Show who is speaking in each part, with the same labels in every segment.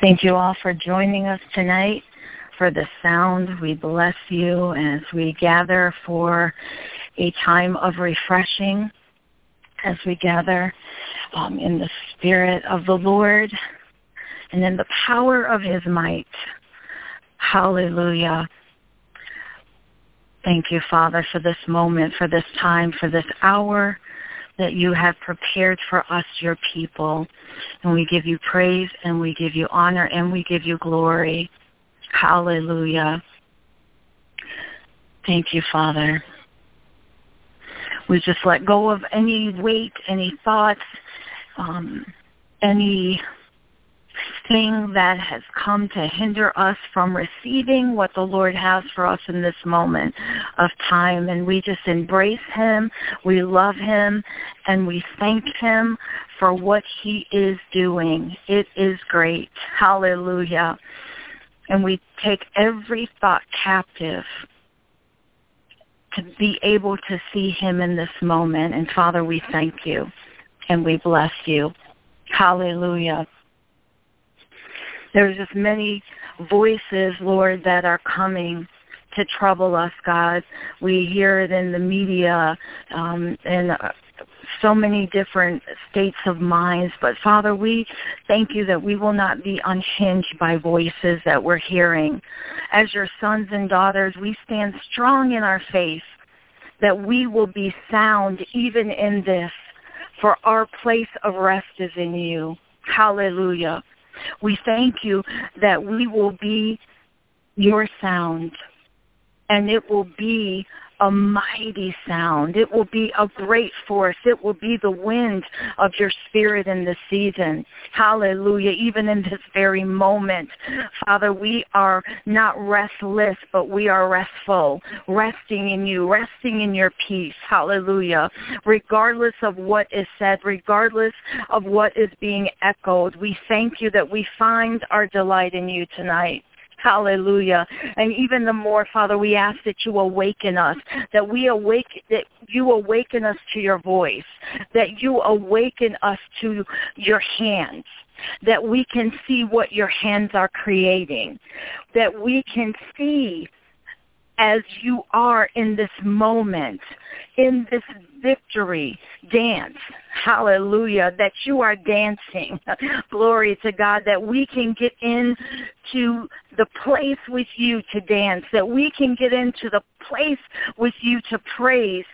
Speaker 1: Thank you all for joining us tonight for the sound. We bless you as we gather for a time of refreshing, as we gather um, in the Spirit of the Lord and in the power of his might. Hallelujah. Thank you, Father, for this moment, for this time, for this hour that you have prepared for us, your people. And we give you praise and we give you honor and we give you glory. Hallelujah. Thank you, Father. We just let go of any weight, any thoughts, um, any thing that has come to hinder us from receiving what the Lord has for us in this moment of time. And we just embrace him, we love him, and we thank him for what he is doing. It is great. Hallelujah. And we take every thought captive to be able to see him in this moment. And Father, we thank you and we bless you. Hallelujah. There's just many voices, Lord, that are coming to trouble us, God. We hear it in the media um, and uh, so many different states of minds. But Father, we thank you that we will not be unhinged by voices that we're hearing. As your sons and daughters, we stand strong in our faith that we will be sound even in this, for our place of rest is in you. Hallelujah. We thank you that we will be your sound and it will be a mighty sound. It will be a great force. It will be the wind of your spirit in this season. Hallelujah. Even in this very moment. Father, we are not restless, but we are restful, resting in you, resting in your peace. Hallelujah. Regardless of what is said, regardless of what is being echoed, we thank you that we find our delight in you tonight. Hallelujah. And even the more, Father, we ask that you awaken us, that we awake, that you awaken us to your voice, that you awaken us to your hands, that we can see what your hands are creating, that we can see as you are in this moment, in this victory dance. Hallelujah. That you are dancing. Glory to God. That we can get into the place with you to dance. That we can get into the place with you to praise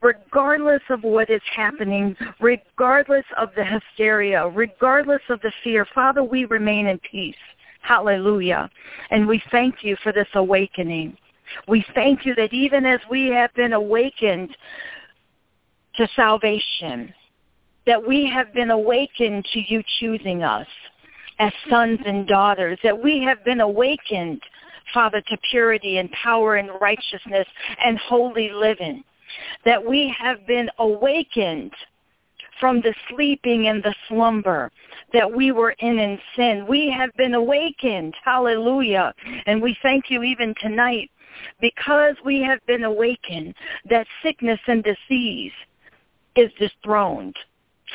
Speaker 1: regardless of what is happening, regardless of the hysteria, regardless of the fear, Father, we remain in peace. Hallelujah. And we thank you for this awakening. We thank you that even as we have been awakened to salvation, that we have been awakened to you choosing us as sons and daughters, that we have been awakened, Father, to purity and power and righteousness and holy living, that we have been awakened from the sleeping and the slumber that we were in in sin. We have been awakened. Hallelujah. And we thank you even tonight because we have been awakened that sickness and disease is dethroned.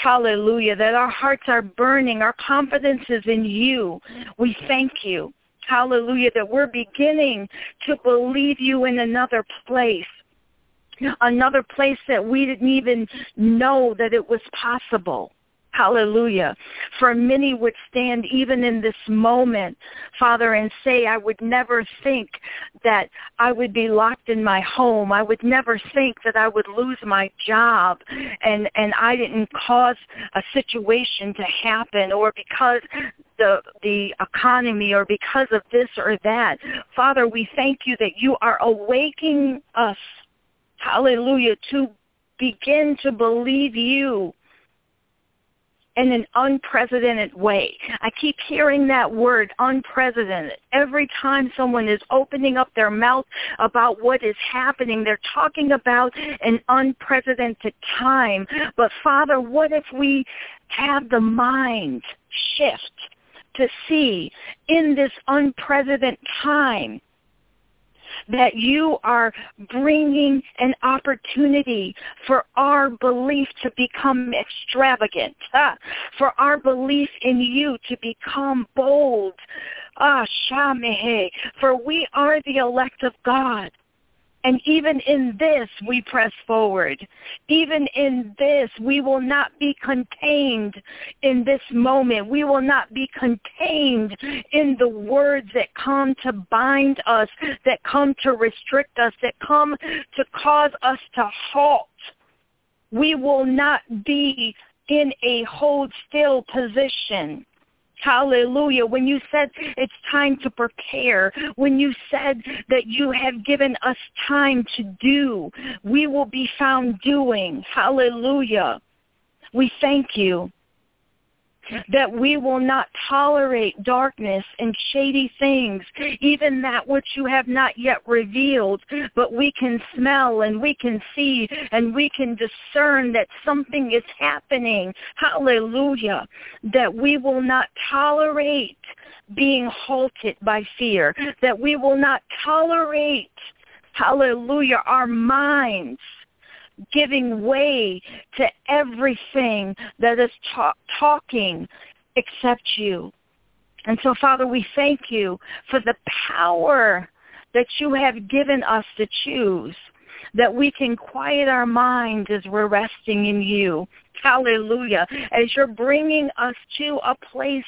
Speaker 1: Hallelujah. That our hearts are burning. Our confidence is in you. We thank you. Hallelujah. That we're beginning to believe you in another place another place that we didn't even know that it was possible. Hallelujah. For many would stand even in this moment, Father, and say, I would never think that I would be locked in my home. I would never think that I would lose my job and, and I didn't cause a situation to happen or because the the economy or because of this or that. Father, we thank you that you are awakening us hallelujah, to begin to believe you in an unprecedented way. I keep hearing that word, unprecedented. Every time someone is opening up their mouth about what is happening, they're talking about an unprecedented time. But Father, what if we have the mind shift to see in this unprecedented time that you are bringing an opportunity for our belief to become extravagant, for our belief in you to become bold. Ah, Shamehe, for we are the elect of God. And even in this, we press forward. Even in this, we will not be contained in this moment. We will not be contained in the words that come to bind us, that come to restrict us, that come to cause us to halt. We will not be in a hold still position. Hallelujah. When you said it's time to prepare, when you said that you have given us time to do, we will be found doing. Hallelujah. We thank you that we will not tolerate darkness and shady things, even that which you have not yet revealed, but we can smell and we can see and we can discern that something is happening. Hallelujah. That we will not tolerate being halted by fear, that we will not tolerate, hallelujah, our minds giving way to everything that is ta- talking except you. And so, Father, we thank you for the power that you have given us to choose, that we can quiet our minds as we're resting in you. Hallelujah. As you're bringing us to a place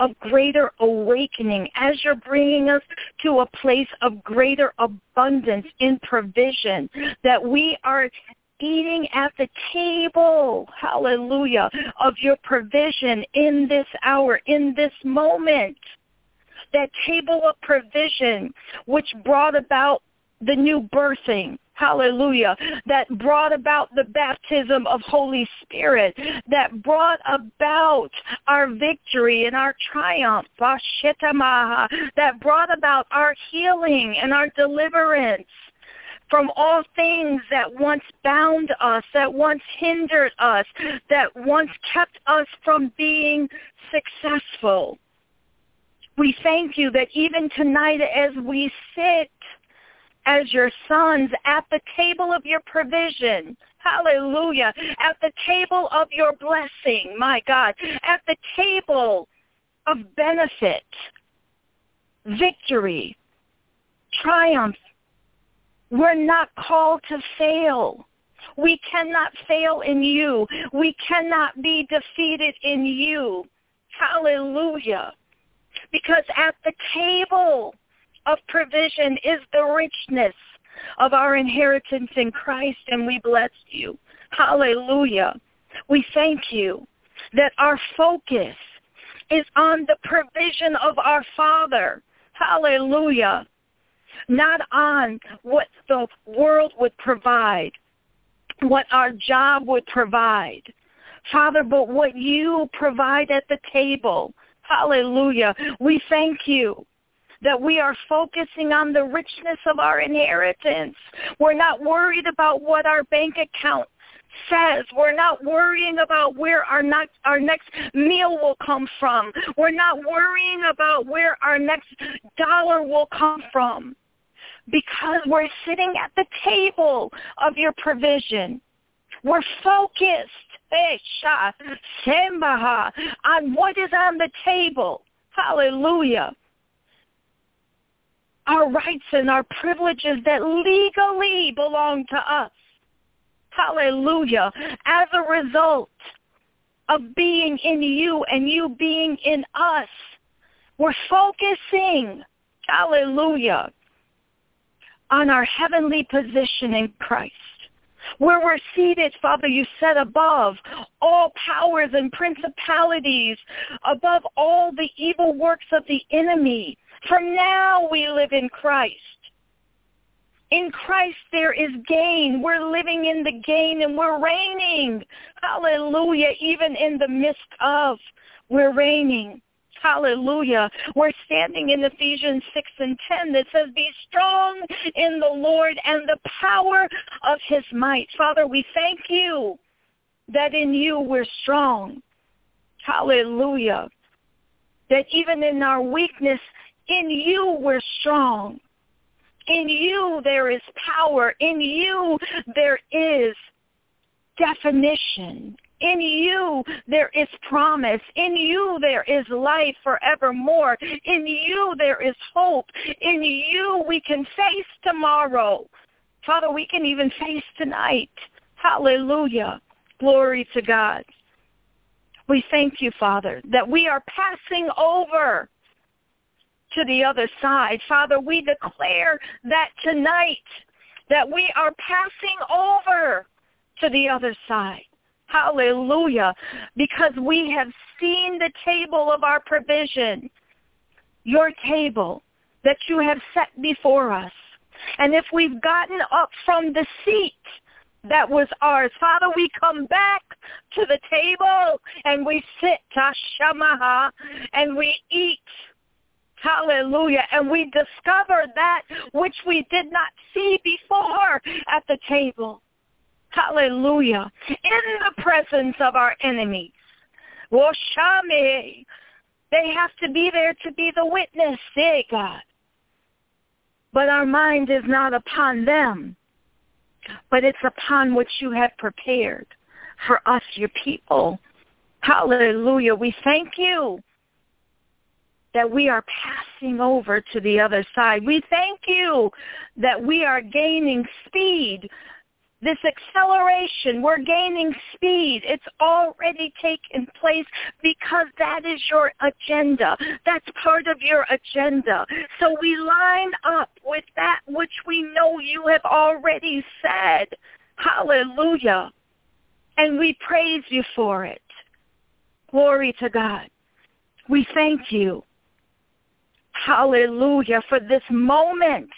Speaker 1: of greater awakening, as you're bringing us to a place of greater abundance in provision, that we are eating at the table, hallelujah, of your provision in this hour, in this moment. That table of provision which brought about the new birthing, hallelujah, that brought about the baptism of Holy Spirit, that brought about our victory and our triumph, that brought about our healing and our deliverance from all things that once bound us, that once hindered us, that once kept us from being successful. We thank you that even tonight as we sit as your sons at the table of your provision, hallelujah, at the table of your blessing, my God, at the table of benefit, victory, triumph, we're not called to fail. We cannot fail in you. We cannot be defeated in you. Hallelujah. Because at the table of provision is the richness of our inheritance in Christ, and we bless you. Hallelujah. We thank you that our focus is on the provision of our Father. Hallelujah not on what the world would provide, what our job would provide. Father, but what you provide at the table. Hallelujah. We thank you that we are focusing on the richness of our inheritance. We're not worried about what our bank account says. We're not worrying about where our next, our next meal will come from. We're not worrying about where our next dollar will come from because we're sitting at the table of your provision. We're focused eh, on what is on the table. Hallelujah. Our rights and our privileges that legally belong to us. Hallelujah. As a result of being in you and you being in us, we're focusing, hallelujah, on our heavenly position in Christ. Where we're seated, Father, you set above all powers and principalities, above all the evil works of the enemy. From now we live in Christ. In Christ there is gain. We're living in the gain and we're reigning. Hallelujah. Even in the midst of, we're reigning. Hallelujah. We're standing in Ephesians 6 and 10 that says, be strong in the Lord and the power of his might. Father, we thank you that in you we're strong. Hallelujah. That even in our weakness, in you we're strong. In you there is power. In you there is definition. In you there is promise. In you there is life forevermore. In you there is hope. In you we can face tomorrow. Father, we can even face tonight. Hallelujah. Glory to God. We thank you, Father, that we are passing over to the other side. Father, we declare that tonight that we are passing over to the other side. Hallelujah. Because we have seen the table of our provision, your table that you have set before us. And if we've gotten up from the seat that was ours, Father, we come back to the table and we sit, Tashamaha, and we eat Hallelujah. And we discover that which we did not see before at the table. Hallelujah. In the presence of our enemies. Woshame. They have to be there to be the witness, say God. But our mind is not upon them, but it's upon what you have prepared for us, your people. Hallelujah. We thank you that we are passing over to the other side. We thank you that we are gaining speed. This acceleration, we're gaining speed. It's already taken place because that is your agenda. That's part of your agenda. So we line up with that which we know you have already said. Hallelujah. And we praise you for it. Glory to God. We thank you Hallelujah for this moment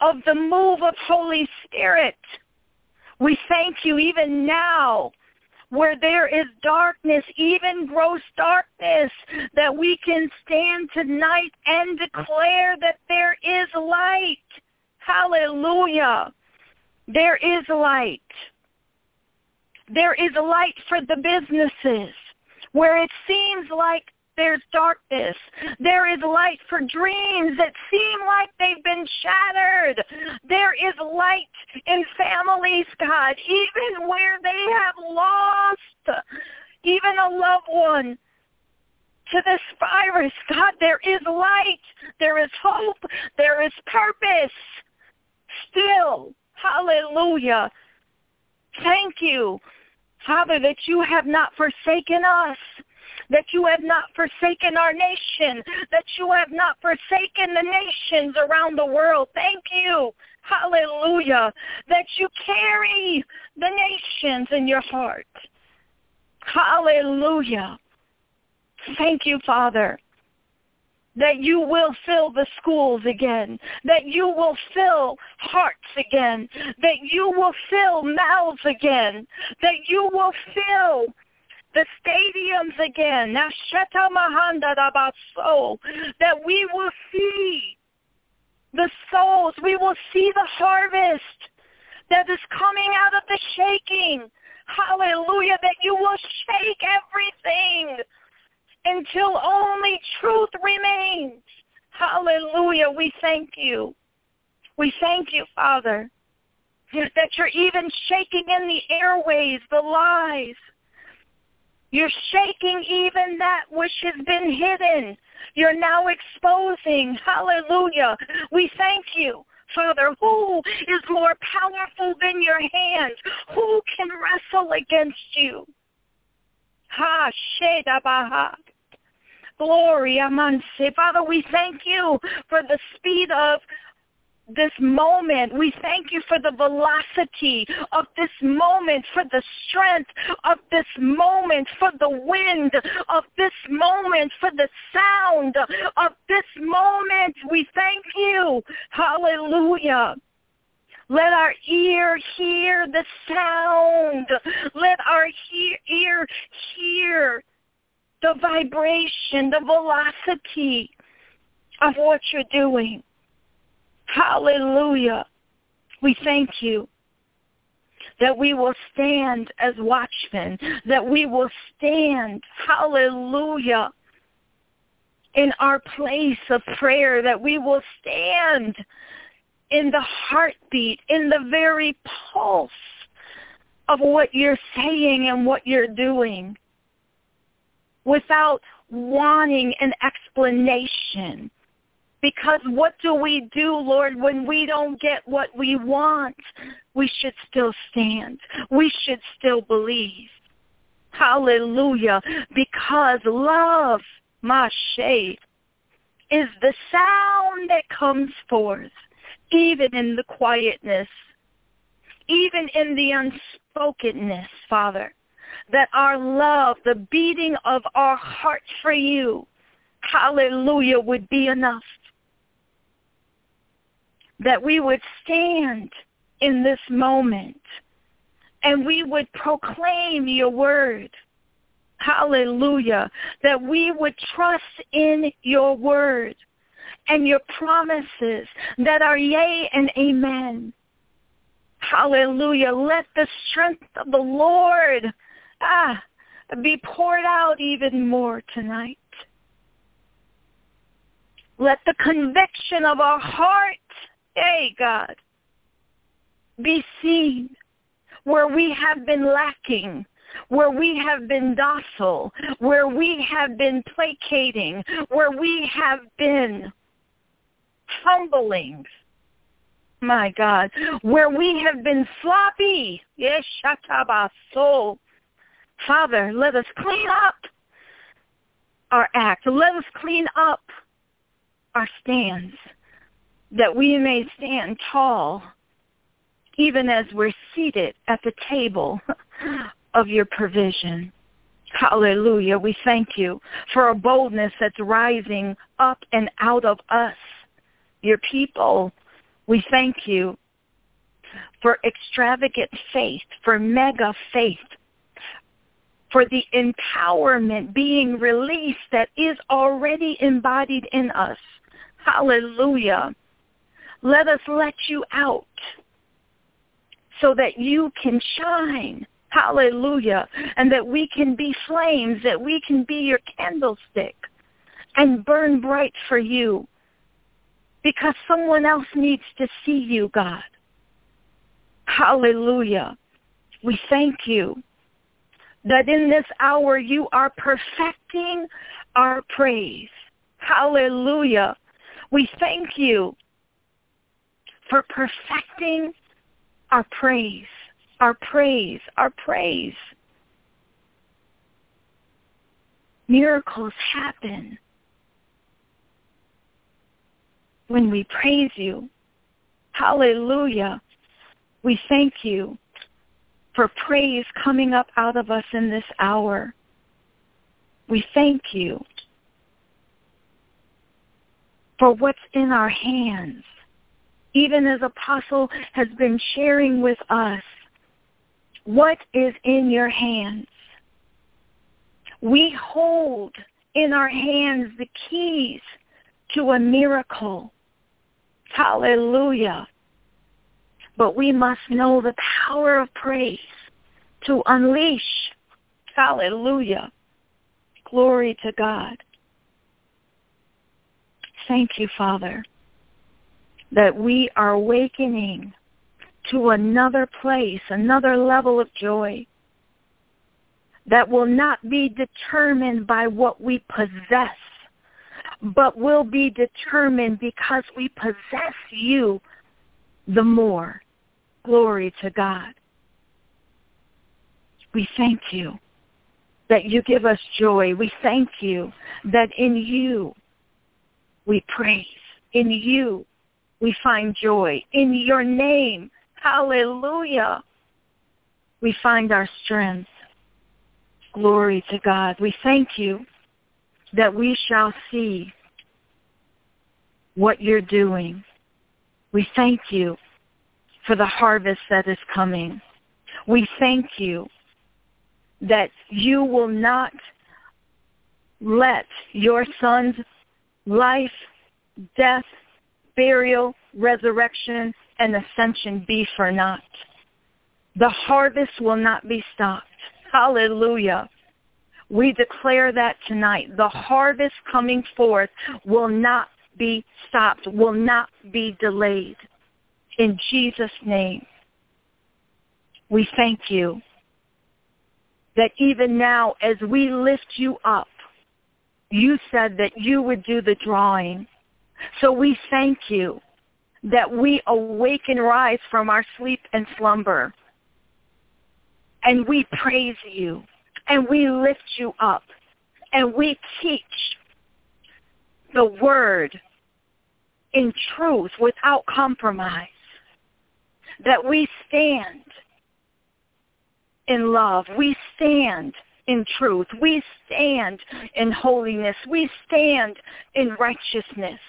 Speaker 1: of the move of Holy Spirit. We thank you even now where there is darkness, even gross darkness, that we can stand tonight and declare that there is light. Hallelujah. There is light. There is light for the businesses where it seems like there's darkness. There is light for dreams that seem like they've been shattered. There is light in families, God, even where they have lost even a loved one to this virus. God, there is light. There is hope. There is purpose. Still, hallelujah. Thank you, Father, that you have not forsaken us that you have not forsaken our nation, that you have not forsaken the nations around the world. Thank you. Hallelujah. That you carry the nations in your heart. Hallelujah. Thank you, Father that you will fill the schools again, that you will fill hearts again, that you will fill mouths again, that you will fill the stadiums again, Now, Sheta Mahanda Rabaso, oh, that we will see the souls, we will see the harvest that is coming out of the shaking. Hallelujah, that you will shake everything until only truth remains. Hallelujah, we thank you. We thank you, Father, that you're even shaking in the airways, the lies, you're shaking even that which has been hidden. You're now exposing. Hallelujah. We thank you. Father, who is more powerful than your hands? Who can wrestle against you? Ha, Shedabaha. Glory, Amanse. Father, we thank you for the speed of this moment. We thank you for the velocity of this moment, for the strength of this moment, for the wind of this moment, for the sound of this moment. We thank you. Hallelujah. Let our ear hear the sound. Let our he- ear hear the vibration, the velocity of what you're doing. Hallelujah. We thank you that we will stand as watchmen, that we will stand, hallelujah, in our place of prayer, that we will stand in the heartbeat, in the very pulse of what you're saying and what you're doing without wanting an explanation. Because what do we do, Lord, when we don't get what we want? We should still stand. We should still believe. Hallelujah. Because love, my shade, is the sound that comes forth even in the quietness, even in the unspokenness, Father, that our love, the beating of our heart for you, hallelujah, would be enough. That we would stand in this moment and we would proclaim your word. Hallelujah. That we would trust in your word and your promises that are yea and amen. Hallelujah. Let the strength of the Lord ah, be poured out even more tonight. Let the conviction of our heart, hey God, be seen where we have been lacking, where we have been docile, where we have been placating, where we have been humbling. My God, where we have been sloppy. Yes, soul. Father, let us clean up our act. Let us clean up our stands that we may stand tall even as we're seated at the table of your provision. Hallelujah. We thank you for a boldness that's rising up and out of us your people. We thank you for extravagant faith, for mega faith, for the empowerment being released that is already embodied in us. Hallelujah. Let us let you out so that you can shine. Hallelujah. And that we can be flames, that we can be your candlestick and burn bright for you because someone else needs to see you, God. Hallelujah. We thank you that in this hour you are perfecting our praise. Hallelujah. We thank you for perfecting our praise, our praise, our praise. Miracles happen when we praise you. Hallelujah. We thank you for praise coming up out of us in this hour. We thank you for what's in our hands. Even as Apostle has been sharing with us, what is in your hands? We hold in our hands the keys to a miracle. Hallelujah. But we must know the power of praise to unleash. Hallelujah. Glory to God. Thank you, Father, that we are awakening to another place, another level of joy that will not be determined by what we possess but will be determined because we possess you the more. Glory to God. We thank you that you give us joy. We thank you that in you we praise. In you we find joy. In your name, hallelujah, we find our strength. Glory to God. We thank you that we shall see what you're doing. We thank you for the harvest that is coming. We thank you that you will not let your son's life, death, burial, resurrection, and ascension be for naught. The harvest will not be stopped. Hallelujah. We declare that tonight. The harvest coming forth will not be stopped, will not be delayed. In Jesus' name, we thank you that even now as we lift you up, you said that you would do the drawing. So we thank you that we awake and rise from our sleep and slumber. And we praise you and we lift you up and we teach the word in truth without compromise. That we stand in love. We stand in truth. We stand in holiness. We stand in righteousness.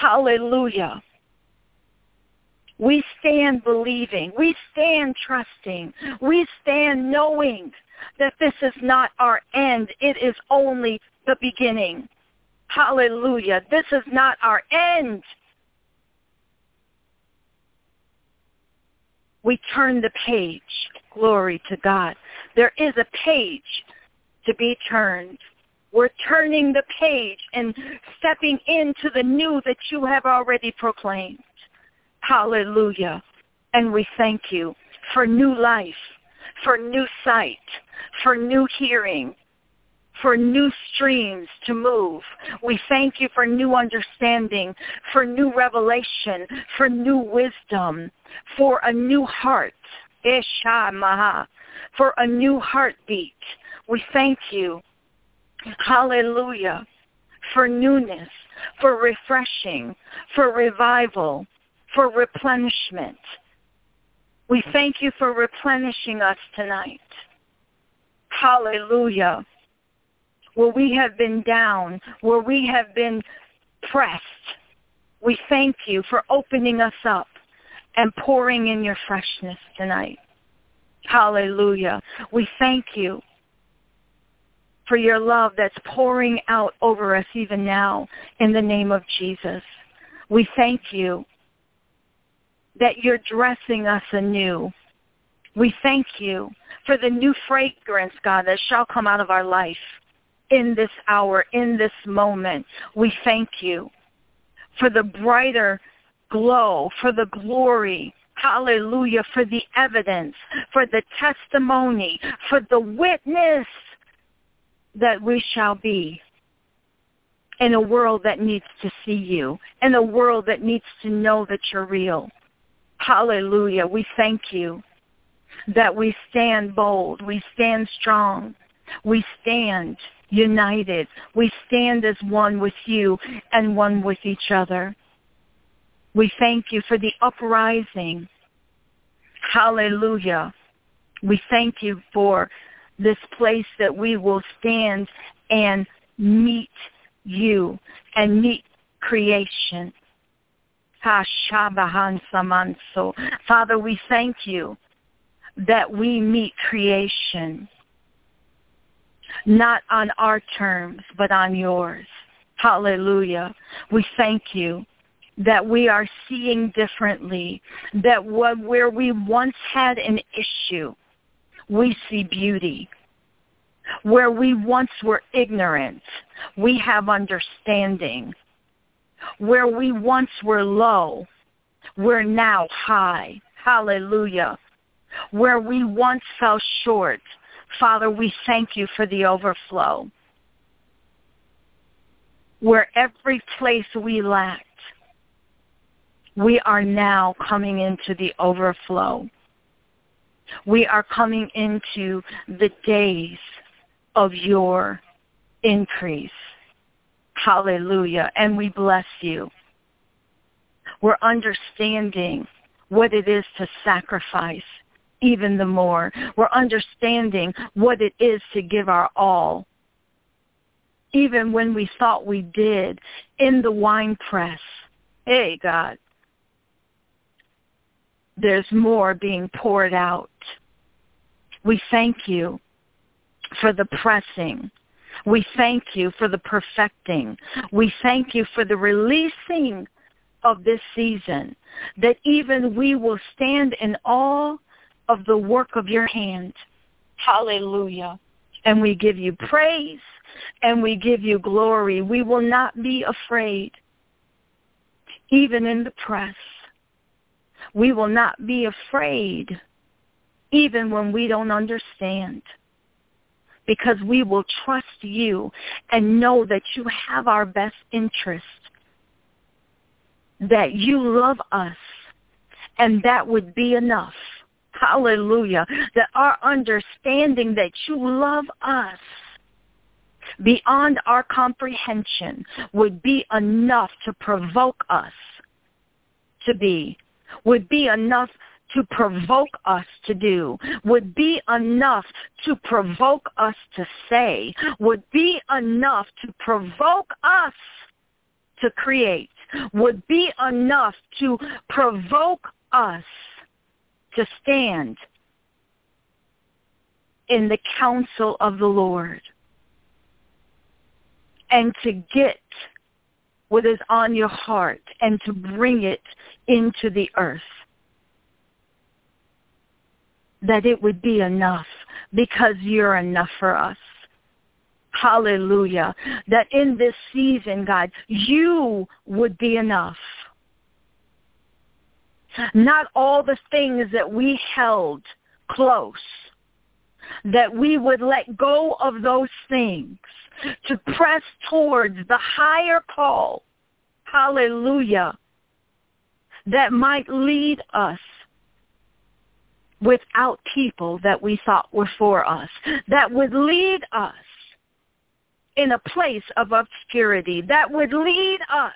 Speaker 1: Hallelujah. We stand believing. We stand trusting. We stand knowing that this is not our end. It is only the beginning. Hallelujah. This is not our end. We turn the page. Glory to God. There is a page to be turned. We're turning the page and stepping into the new that you have already proclaimed. Hallelujah. And we thank you for new life, for new sight, for new hearing, for new streams to move. We thank you for new understanding, for new revelation, for new wisdom, for a new heart. Maha, for a new heartbeat. We thank you. Hallelujah. For newness, for refreshing, for revival, for replenishment. We thank you for replenishing us tonight. Hallelujah. Where we have been down, where we have been pressed, we thank you for opening us up and pouring in your freshness tonight. Hallelujah. We thank you for your love that's pouring out over us even now in the name of Jesus. We thank you that you're dressing us anew. We thank you for the new fragrance, God, that shall come out of our life in this hour, in this moment. We thank you for the brighter glow, for the glory, hallelujah, for the evidence, for the testimony, for the witness that we shall be in a world that needs to see you, in a world that needs to know that you're real. Hallelujah. We thank you that we stand bold. We stand strong. We stand united. We stand as one with you and one with each other. We thank you for the uprising. Hallelujah. We thank you for this place that we will stand and meet you and meet creation. Father, we thank you that we meet creation, not on our terms, but on yours. Hallelujah. We thank you that we are seeing differently, that where we once had an issue, we see beauty. Where we once were ignorant, we have understanding. Where we once were low, we're now high. Hallelujah. Where we once fell short, Father, we thank you for the overflow. Where every place we lacked, we are now coming into the overflow. We are coming into the days of your increase. Hallelujah. And we bless you. We're understanding what it is to sacrifice even the more. We're understanding what it is to give our all. Even when we thought we did in the wine press. Hey, God. There's more being poured out. We thank you for the pressing. We thank you for the perfecting. We thank you for the releasing of this season, that even we will stand in awe of the work of your hand. Hallelujah. And we give you praise and we give you glory. We will not be afraid, even in the press. We will not be afraid even when we don't understand because we will trust you and know that you have our best interest, that you love us, and that would be enough. Hallelujah. That our understanding that you love us beyond our comprehension would be enough to provoke us to be, would be enough to provoke us to do, would be enough to provoke us to say, would be enough to provoke us to create, would be enough to provoke us to stand in the counsel of the Lord and to get what is on your heart and to bring it into the earth. That it would be enough because you're enough for us. Hallelujah. That in this season, God, you would be enough. Not all the things that we held close, that we would let go of those things to press towards the higher call. Hallelujah. That might lead us without people that we thought were for us. That would lead us in a place of obscurity. That would lead us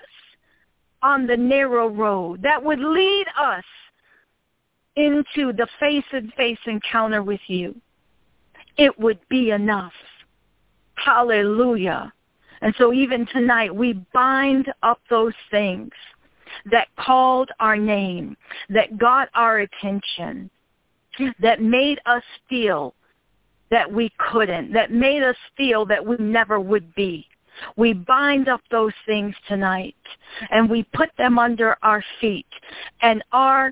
Speaker 1: on the narrow road. That would lead us into the face-to-face encounter with you. It would be enough. Hallelujah. And so even tonight, we bind up those things that called our name, that got our attention, that made us feel that we couldn't, that made us feel that we never would be. We bind up those things tonight and we put them under our feet and our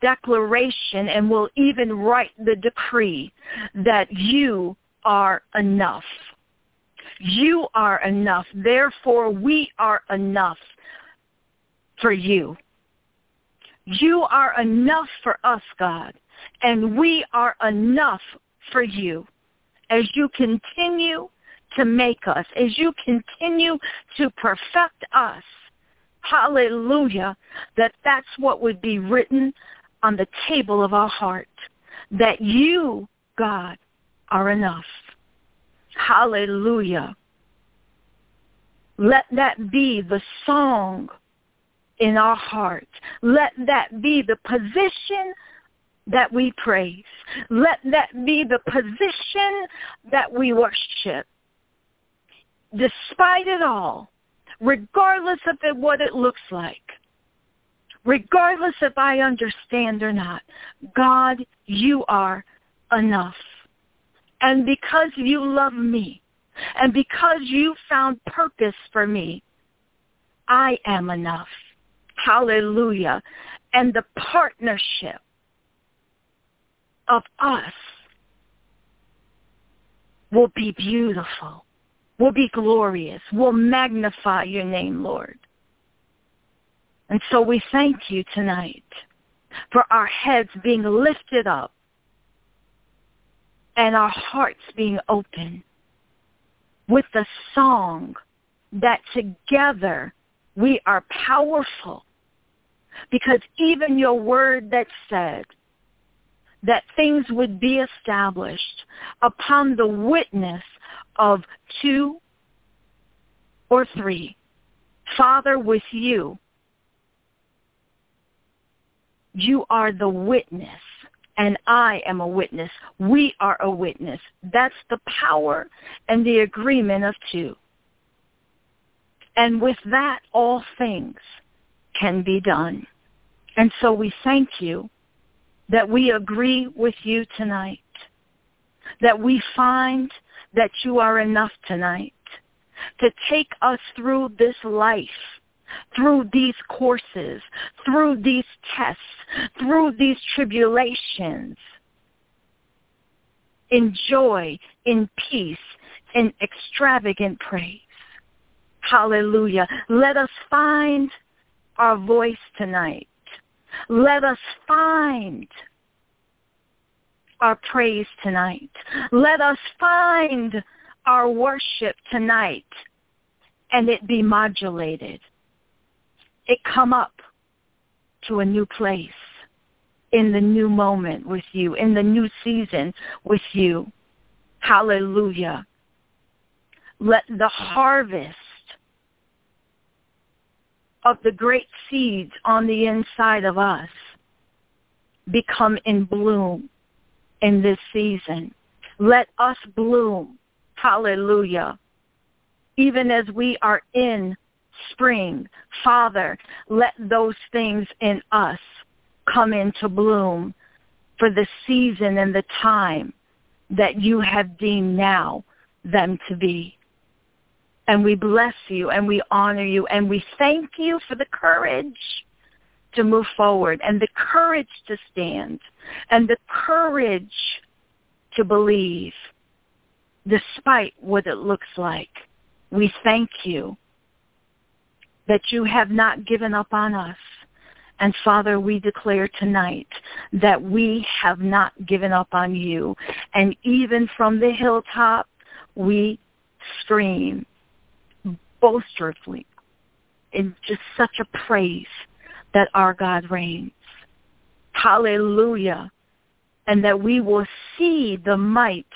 Speaker 1: declaration and we'll even write the decree that you are enough. You are enough. Therefore, we are enough for you. You are enough for us, God, and we are enough for you. As you continue to make us, as you continue to perfect us, hallelujah, that that's what would be written on the table of our heart, that you, God, are enough. Hallelujah. Let that be the song in our heart. Let that be the position that we praise. Let that be the position that we worship. Despite it all, regardless of what it looks like, regardless if I understand or not, God, you are enough. And because you love me, and because you found purpose for me, I am enough. Hallelujah. And the partnership of us will be beautiful, will be glorious, will magnify your name, Lord. And so we thank you tonight for our heads being lifted up and our hearts being open with the song that together we are powerful. Because even your word that said that things would be established upon the witness of two or three. Father, with you, you are the witness and I am a witness. We are a witness. That's the power and the agreement of two. And with that, all things can be done. And so we thank you that we agree with you tonight, that we find that you are enough tonight to take us through this life through these courses, through these tests, through these tribulations, in joy, in peace, in extravagant praise. Hallelujah. Let us find our voice tonight. Let us find our praise tonight. Let us find our worship tonight and it be modulated. It come up to a new place in the new moment with you, in the new season with you. Hallelujah. Let the harvest of the great seeds on the inside of us become in bloom in this season. Let us bloom. Hallelujah. Even as we are in spring, Father, let those things in us come into bloom for the season and the time that you have deemed now them to be. And we bless you and we honor you and we thank you for the courage to move forward and the courage to stand and the courage to believe despite what it looks like. We thank you that you have not given up on us. And Father, we declare tonight that we have not given up on you. And even from the hilltop, we scream boisterously in just such a praise that our God reigns. Hallelujah. And that we will see the might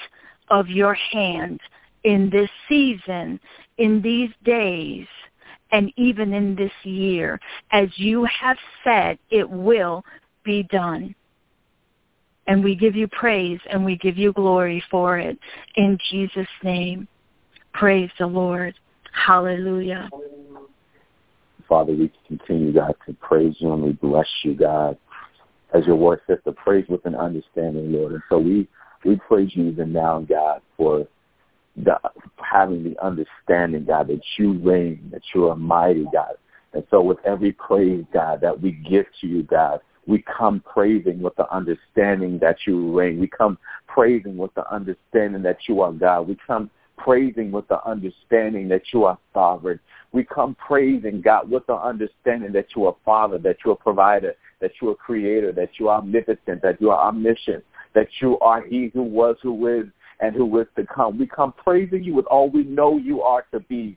Speaker 1: of your hand in this season, in these days, and even in this year. As you have said, it will be done. And we give you praise and we give you glory for it. In Jesus' name, praise the Lord. Hallelujah.
Speaker 2: Father, we continue, God, to praise you and we bless you, God. As your word says, to praise with an understanding, Lord. And so we, we praise you even now, God, for the, having the understanding, God, that you reign, that you are mighty, God. And so with every praise, God, that we give to you, God, we come praising with the understanding that you reign. We come praising with the understanding that you are God. We come praising with the understanding that you are sovereign. We come praising God with the understanding that you are Father, that you are provider, that you are creator, that you are omnipotent, that you are omniscient, that you are he who was, who is, and who is to come. We come praising you with all we know you are to be.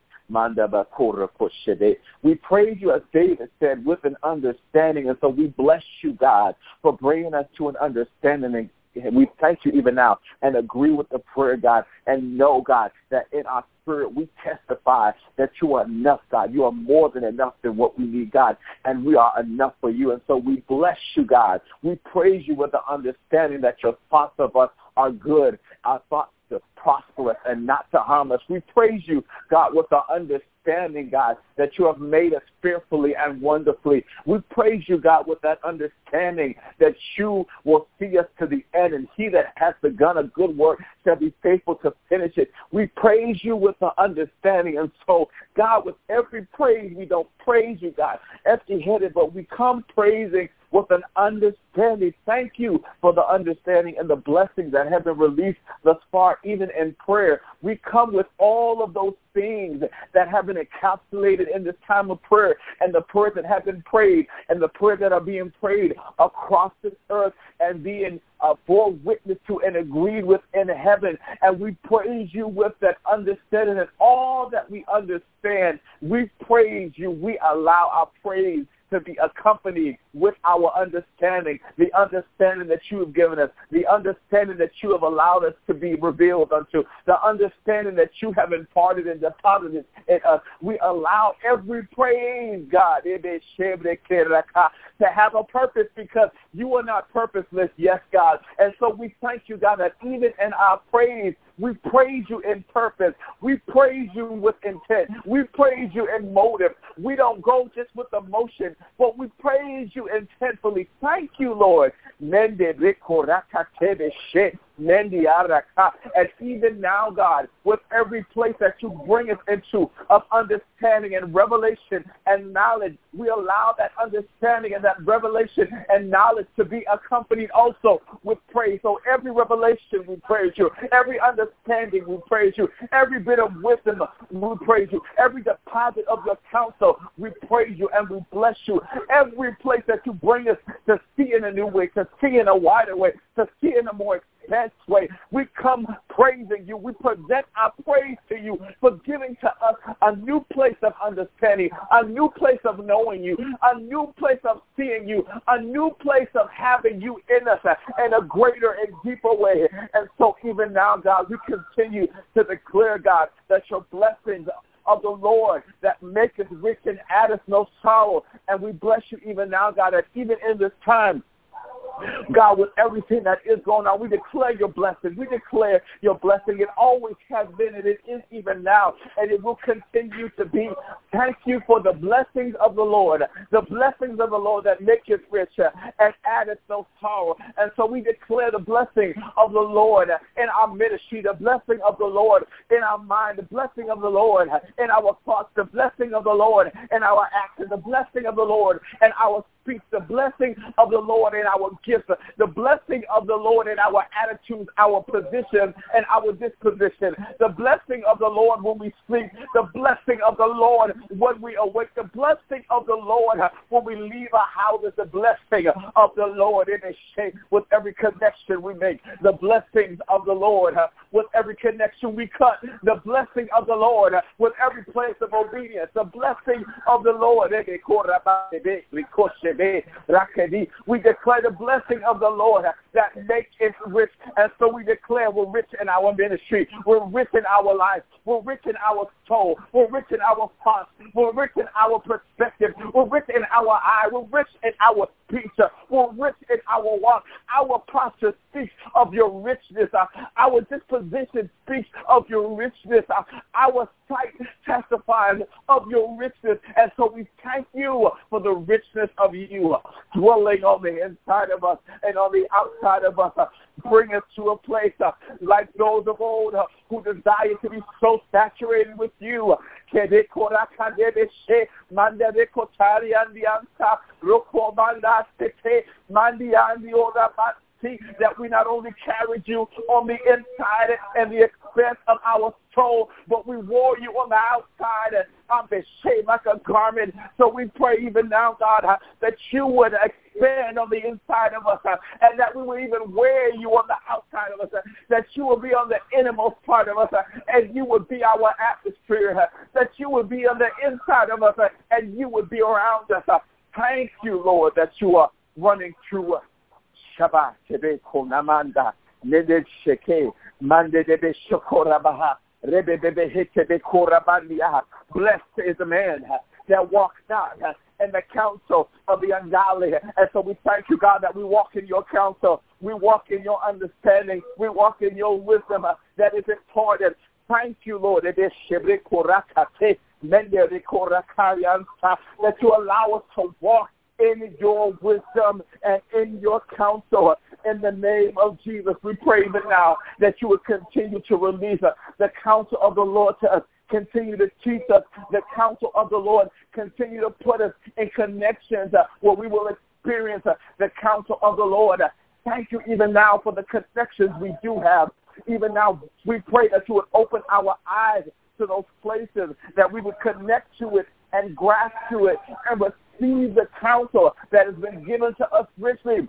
Speaker 2: We praise you, as David said, with an understanding. And so we bless you, God, for bringing us to an understanding and we thank you even now and agree with the prayer, God, and know, God, that in our spirit we testify that you are enough, God. You are more than enough than what we need, God, and we are enough for you. And so we bless you, God. We praise you with the understanding that your thoughts of us are good. Our thoughts to prosper us and not to harm us. We praise you, God, with the understanding, God, that you have made us fearfully and wonderfully. We praise you, God, with that understanding that you will see us to the end, and he that has begun a good work shall be faithful to finish it. We praise you with the understanding. And so, God, with every praise, we don't praise you, God, empty-headed, but we come praising with an understanding. Thank you for the understanding and the blessings that have been released thus far, even in prayer. We come with all of those things that have been encapsulated in this time of prayer and the prayers that have been prayed and the prayers that are being prayed across this earth and being uh, bore witness to and agreed with in heaven. And we praise you with that understanding and all that we understand. We praise you. We allow our praise to be accompanied with our understanding, the understanding that you have given us, the understanding that you have allowed us to be revealed unto, the understanding that you have imparted and deposited in us. We allow every praise, God, eh, to have a purpose because you are not purposeless, yes, God. And so we thank you, God, that even in our praise, we praise you in purpose. We praise you with intent. We praise you in motive. We don't go just with emotion, but we praise you intentfully. Thank you, Lord. And even now, God, with every place that you bring us into of understanding and revelation and knowledge, we allow that understanding and that revelation and knowledge to be accompanied also with praise. So every revelation, we praise you. Every understanding, we praise you. Every bit of wisdom, we praise you. Every deposit of your counsel, we praise you and we bless you. Every place that you bring us to see in a new way, to see in a wider way, to see in a more best way. We come praising you. We present our praise to you for giving to us a new place of understanding, a new place of knowing you, a new place of seeing you, a new place of having you in us in a greater and deeper way. And so even now, God, we continue to declare, God, that your blessings of the Lord that maketh rich and addeth no sorrow. And we bless you even now, God, that even in this time, God, with everything that is going on, we declare your blessing. We declare your blessing. It always has been, and it is even now, and it will continue to be. Thank you for the blessings of the Lord, the blessings of the Lord that make us rich and addeth no sorrow. And so we declare the blessing of the Lord in our ministry, the blessing of the Lord in our mind, the blessing of the Lord in our thoughts, the blessing of the Lord in our actions, the blessing of the Lord in our speech, the blessing of the Lord in our gifts, the blessing of the Lord in our attitudes, our position, and our disposition, the blessing of the Lord when we sleep, the blessing of the Lord when we awake, the blessing of the Lord when we leave our houses, the blessing of the Lord in a shape with every connection we make, the blessings of the Lord with every connection we cut, the blessing of the Lord with every place of obedience, the blessing of the Lord. Eh, eh, eh, We declare the blessing of the Lord that makes it rich. And so we declare we're rich in our ministry. We're rich in our life. We're rich in our soul. We're rich in our thoughts. We're rich in our perspective. We're rich in our eye. We're rich in our speech. We're rich in our walk. Our posture speaks of your richness. Our disposition speaks of your richness. Our sight testifies of your richness. And so we thank you for the richness of you dwelling on the inside of us and on the outside of us. Bring us to a place uh, like those of old uh, who desire to be so saturated with you. That we not only carried you on the inside and the expense of our soul, but we wore you on the outside and on the shade like a garment. So we pray even now, God, uh, that you would expand on the inside of us uh, and that we would even wear you on the outside of us, uh, that you would be on the innermost part of us and you would be our atmosphere, that you would be on the inside of us and you would be around us. Thank you, Lord, that you are running through us. Shabbat, Tebe, Konamanda, Nede Sheke, Mande Debe Shokorabaha, Rebe Bebe Hetebe Korabandia. Blessed is the man that walks not in the counsel of the ungodly. And so we thank you, God, that we walk in your counsel. We walk in your understanding. We walk in your wisdom that is important. Thank you, Lord, that you allow us to walk in your wisdom and in your counsel. In the name of Jesus, we pray even now that you would continue to release the counsel of the Lord to us. Continue to teach us the counsel of the Lord. Continue to put us in connections uh, where we will experience uh, the counsel of the Lord. Thank you even now for the connections we do have. Even now, we pray that you would open our eyes to those places, that we would connect to it and grasp to it and receive the counsel that has been given to us richly.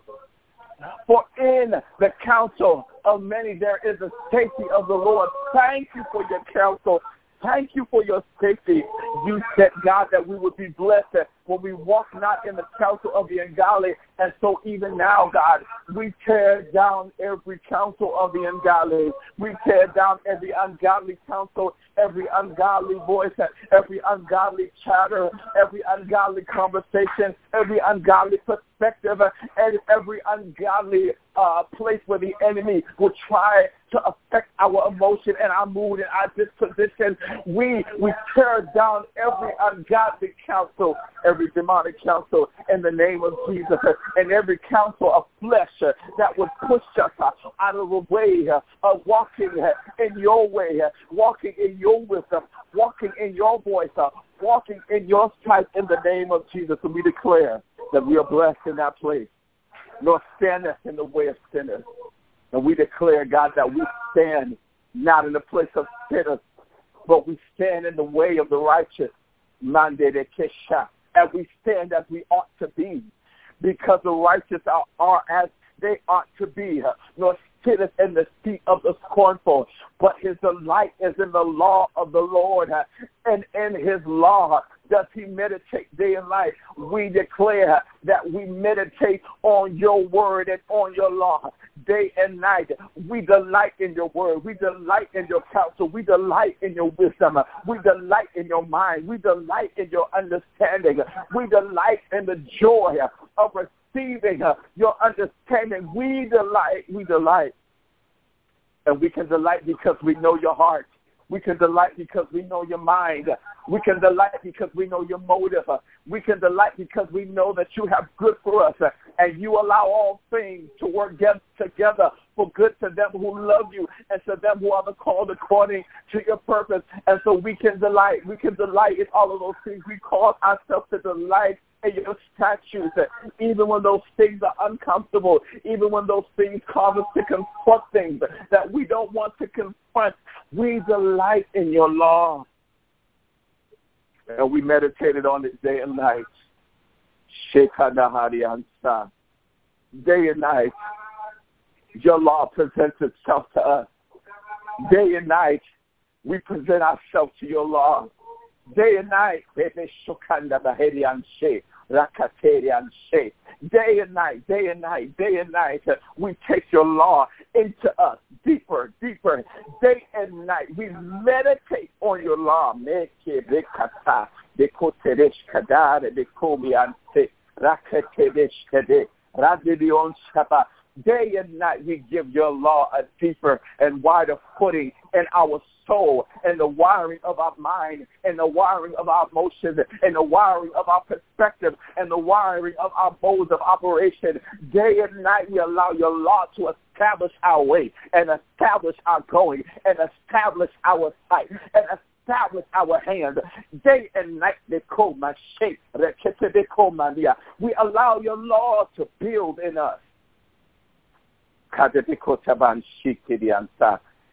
Speaker 2: For in the counsel of many there is a safety of the Lord. Thank you for your counsel. Thank you for your safety. You said, God, that we would be blessed when we walk not in the counsel of the ungodly. And so even now, God, we tear down every counsel of the ungodly. We tear down every ungodly counsel, every ungodly voice, every ungodly chatter, every ungodly conversation, every ungodly perspective, and every ungodly uh, place where the enemy will try to affect our emotion and our mood and our disposition. We we tear down every ungodly counsel, every demonic counsel in the name of Jesus and every counsel of flesh that would push us out of the way of walking in your way, walking in your wisdom, walking in your voice, walking in your sight in the name of Jesus. And we declare that we are blessed in that place, nor stand us in the way of sinners. And we declare, God, that we stand not in the place of sinners, but we stand in the way of the righteous. Mande de. And we stand as we ought to be, because the righteous are, are as they ought to be, nor sitteth in the seat of the scornful, but his delight is in the law of the Lord, and in his law does he meditate day and night. We declare that we meditate on your word and on your law day and night. We delight in your word. We delight in your counsel. We delight in your wisdom. We delight in your mind. We delight in your understanding. We delight in the joy of receiving your understanding. We delight. We delight. And we can delight because we know your heart. We can delight because we know your mind. We can delight because we know your motive. We can delight because we know that you have good for us and you allow all things to work together for good to them who love you and to them who are the called according to your purpose. And so we can delight. We can delight in all of those things. We cause ourselves to delight your statutes, even when those things are uncomfortable, even when those things cause us to confront things that we don't want to confront. We delight in your law. And we meditated on it day and night. Shekadahariansa. Day and night, your law presents itself to us. Day and night, we present ourselves to your law. Day and night, Day and night, day and night, day and night, we take your law into us deeper, deeper. Day and night, we meditate on your law. Day and night we give your law a deeper and wider footing in our soul and the wiring of our mind and the wiring of our emotions and the wiring of our perspective and the wiring of our modes of operation. Day and night we allow your law to establish our way and establish our going and establish our sight and establish our hand. Day and night they call my shape. We allow your law to build in us.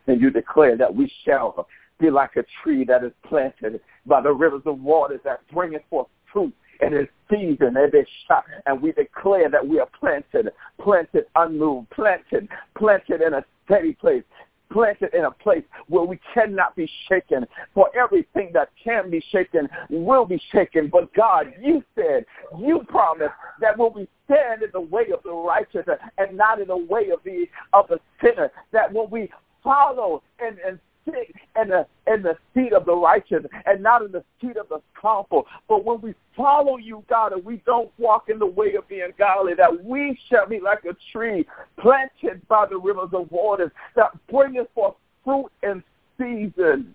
Speaker 2: And you declare that we shall be like a tree that is planted by the rivers of waters that bringeth forth fruit in its season, and it shot and we declare that we are planted, planted unmoved, planted, planted in a steady place, planted in a place where we cannot be shaken. For everything that can be shaken will be shaken. But God, you said, you promised that when we stand in the way of the righteous and not in the way of the of the sinner, that when we follow and, and sit in the in the seat of the righteous and not in the seat of the scornful. But when we follow you, God, and we don't walk in the way of the ungodly, that we shall be like a tree planted by the rivers of waters that bringeth forth fruit in season.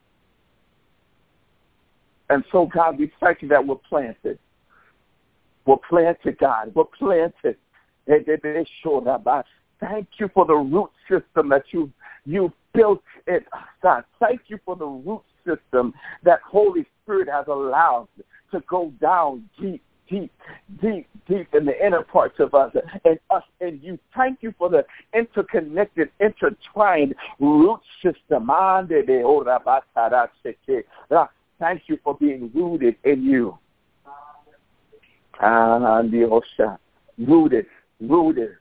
Speaker 2: And so, God, we thank you that we're planted. We're planted, God. We're planted. Thank you for the root system that you you built it. Ah, God, thank you for the root system that Holy Spirit has allowed to go down deep, deep, deep, deep in the inner parts of us and us and you. Thank you for the interconnected, intertwined root system. Ah, thank you for being rooted in you. Ah, rooted, rooted, rooted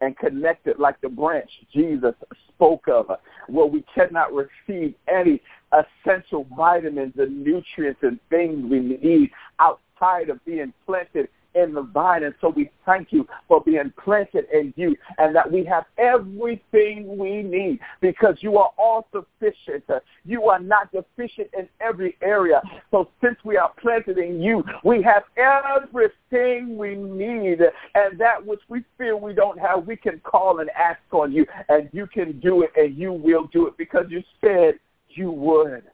Speaker 2: and connected like the branch Jesus spoke of, where we cannot receive any essential vitamins and nutrients and things we need outside of being planted in the vine. And so we thank you for being planted in you and that we have everything we need because you are all sufficient. You are not deficient in every area. So since we are planted in you, we have everything we need. And that which we feel we don't have, we can call and ask on you. And you can do it and you will do it because you said you would.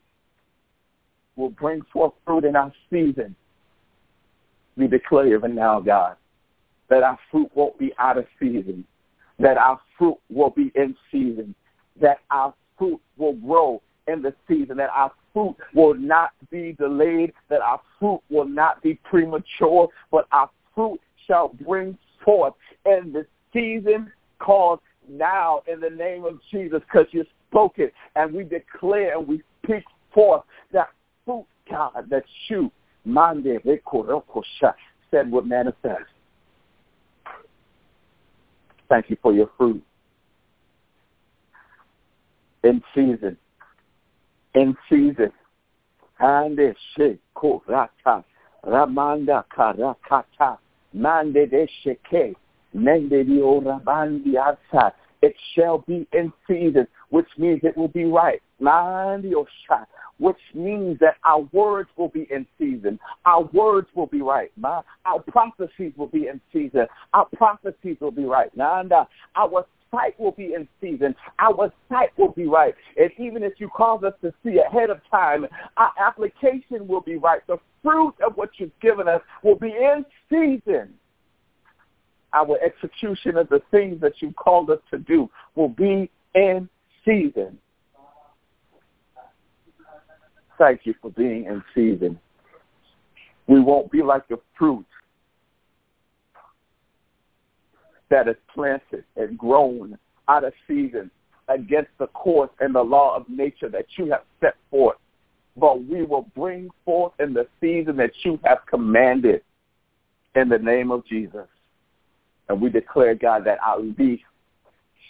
Speaker 2: will bring forth fruit in our season. We declare even now, God, that our fruit won't be out of season, that our fruit will be in season, that our fruit will grow in the season, that our fruit will not be delayed, that our fruit will not be premature, but our fruit shall bring forth in the season called now in the name of Jesus because you spoke it and we declare and we speak forth that fruit, God, that you, Mande, re korokosha said would manifest. Thank you for your fruit. In season. In season. Ande she korata. Ramanda karakata. Mande de sheke. Mende outside. It shall be in season, which means it will be right. Mandi osha which means that our words will be in season. Our words will be right. Our prophecies will be in season. Our prophecies will be right. Nanda, our sight will be in season. Our sight will be right. And even if you cause us to see ahead of time, our application will be right. The fruit of what you've given us will be in season. Our execution of the things that you called us to do will be in season. Thank you for being in season. We won't be like the fruit that is planted and grown out of season against the course and the law of nature that you have set forth. But we will bring forth in the season that you have commanded in the name of Jesus. And we declare, God, that our leaf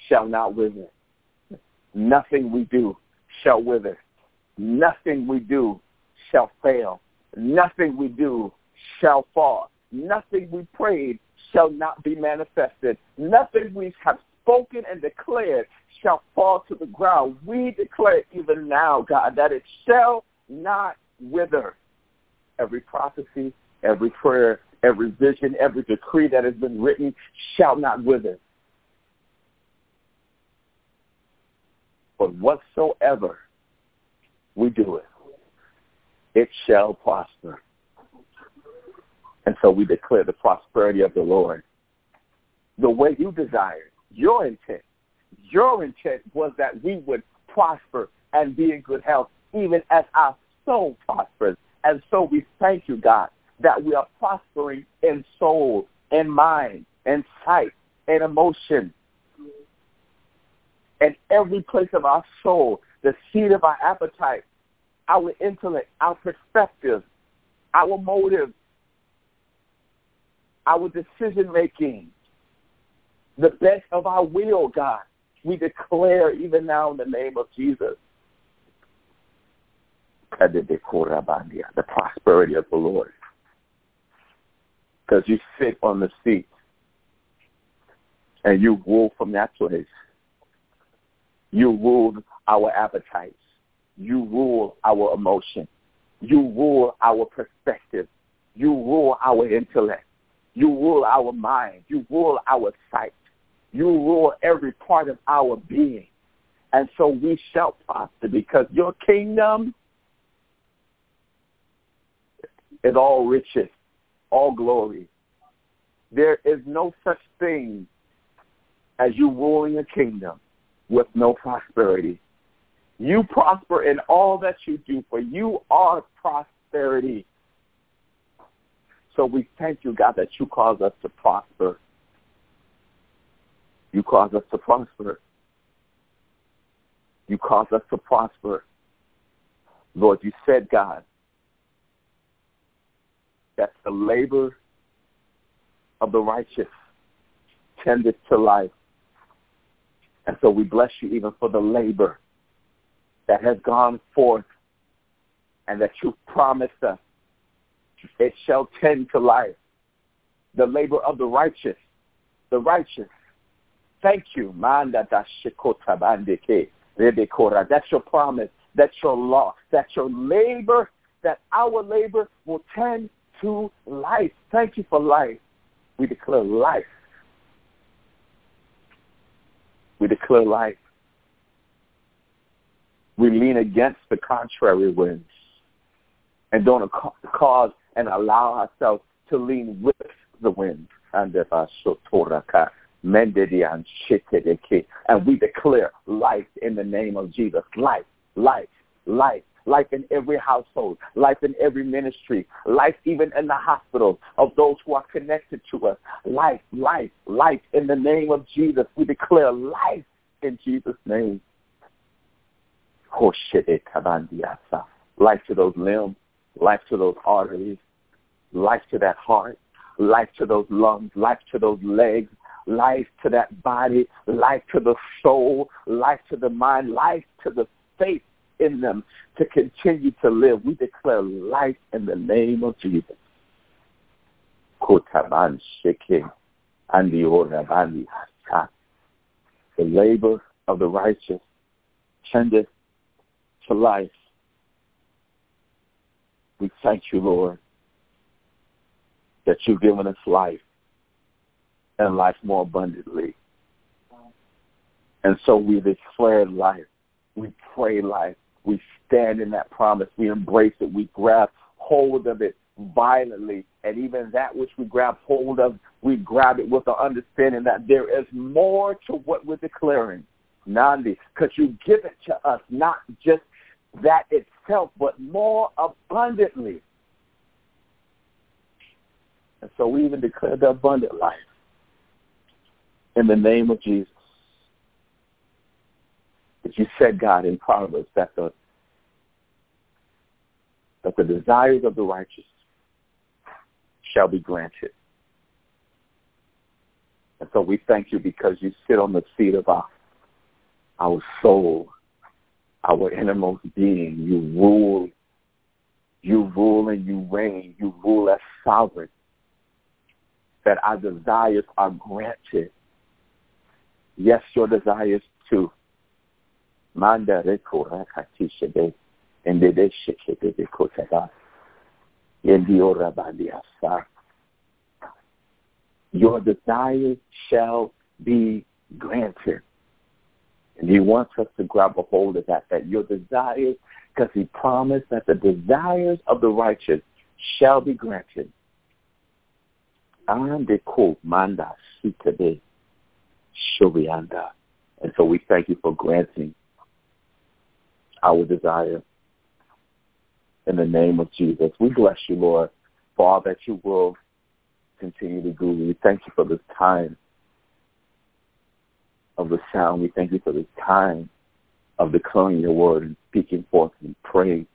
Speaker 2: shall not wither. Nothing we do shall wither Nothing we do shall fail. Nothing we do shall fall. Nothing we prayed shall not be manifested. Nothing we have spoken and declared shall fall to the ground. We declare even now, God, that it shall not wither. Every prophecy, every prayer, every vision, every decree that has been written shall not wither. But whatsoever we do it, it shall prosper. And so we declare the prosperity of the Lord. The way you desired, your intent, your intent was that we would prosper and be in good health, even as our soul prospers. And so we thank you, God, that we are prospering in soul, in mind, in sight, in emotion, in every place of our soul the seed of our appetite, our intellect, our perspective, our motives, our decision making, the best of our will, God. We declare even now in the name of Jesus the prosperity of the Lord. Because you sit on the seat and you rule from that place. You rule our appetites. You rule our emotion. You rule our perspective. You rule our intellect. You rule our mind. You rule our sight. You rule every part of our being. And so we shall prosper because your kingdom is all riches, all glory. There is no such thing as you ruling a kingdom with no prosperity. You prosper in all that you do, for you are prosperity. So we thank you, God, that you cause us to prosper. You cause us to prosper. You cause us to prosper. Lord, you said, God, that the labor of the righteous tendeth to life. And so we bless you even for the labor that has gone forth and that you promised us. It shall tend to life. The labor of the righteous. The righteous. Thank you. That's your promise. That's your law. That's your labor. That our labor will tend to life. Thank you for life. We declare life. We declare life. We lean against the contrary winds. and don't cause and allow ourselves to lean with the wind. And we declare life in the name of Jesus. Life, life, life, life in every household, life in every ministry, life even in the hospital of those who are connected to us. Life, life, life in the name of Jesus. We declare life in Jesus' name. Life to those limbs, life to those arteries, life to that heart, life to those lungs, life to those legs, life to that body, life to the soul, life to the mind, life to the faith in them to continue to live. We declare life in the name of Jesus. The labor of the righteous tendeth to life. We thank you, Lord, that you've given us life and life more abundantly. And so we declare life. We pray life. We stand in that promise. We embrace it. We grab hold of it violently. And even that which we grab hold of, we grab it with the understanding that there is more to what we're declaring. Nandi, because you give it to us, not just that itself, but more abundantly. And so we even declare the abundant life in the name of Jesus. But you said, God, in Proverbs that the that the desires of the righteous shall be granted. And so we thank you because you sit on the seat of our our soul, our innermost being. You rule, you rule and you reign. You rule as sovereign. That our desires are granted. Yes, your desires too. Manda bandiasa. Your desires shall be granted. And he wants us to grab a hold of that, that your desires, because he promised that the desires of the righteous shall be granted. And so we thank you for granting our desire in the name of Jesus. We bless you, Lord, for all that you will continue to do. We thank you for this time of the sound. We thank you for this time of declaring your word and speaking forth and praying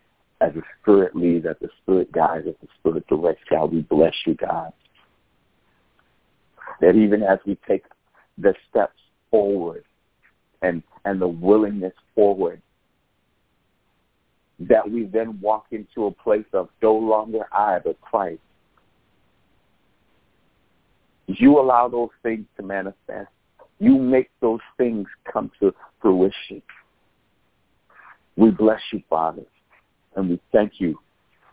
Speaker 2: as the Spirit leads, as the Spirit guides, as the Spirit directs, God. We bless you, God. That even as we take the steps forward and, and the willingness forward, that we then walk into a place of no longer I, but Christ. You allow those things to manifest you make those things come to fruition. We bless you, Father, and we thank you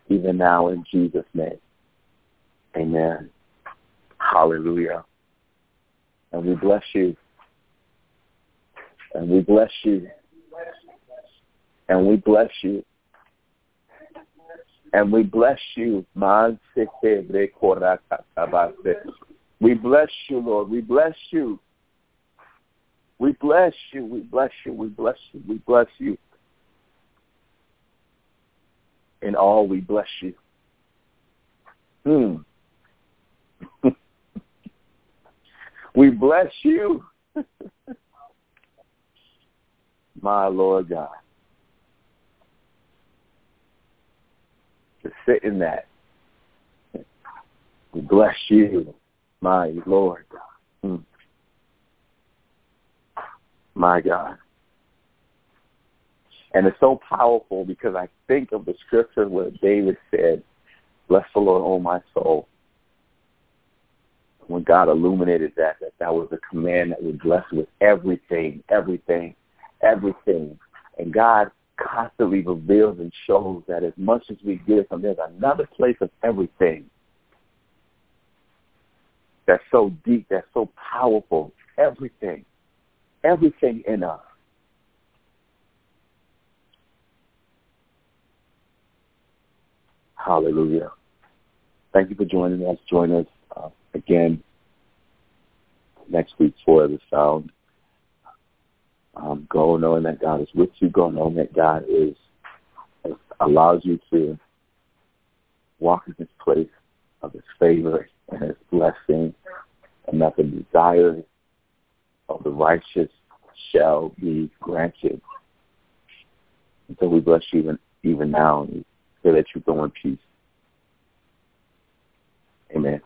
Speaker 2: even now in Jesus' name. Amen. Hallelujah. And we bless you. And we bless you. And we bless you. And we bless you. We bless you, Lord. We bless you. We bless you. We bless you. We bless you. We bless you. In all, we bless you. Hmm. we bless you. My Lord God. To sit in that. We bless you, my Lord. Hmm. My God. And it's so powerful because I think of the scripture where David said, Bless the Lord, O my soul. When God illuminated that, that that was a command that was blessed with everything, everything, everything. And God constantly reveals and shows that as much as we give from there's another place of everything that's so deep, that's so powerful, everything everything in us. Hallelujah. Thank you for joining us. Join us uh, again next week for the sound. Um, go knowing that God is with you. Go knowing that God is allows you to walk in His place of His favor and His blessing, and that the desires of the righteous shall be granted. And so we bless you even even now, and say that you go in peace. Amen.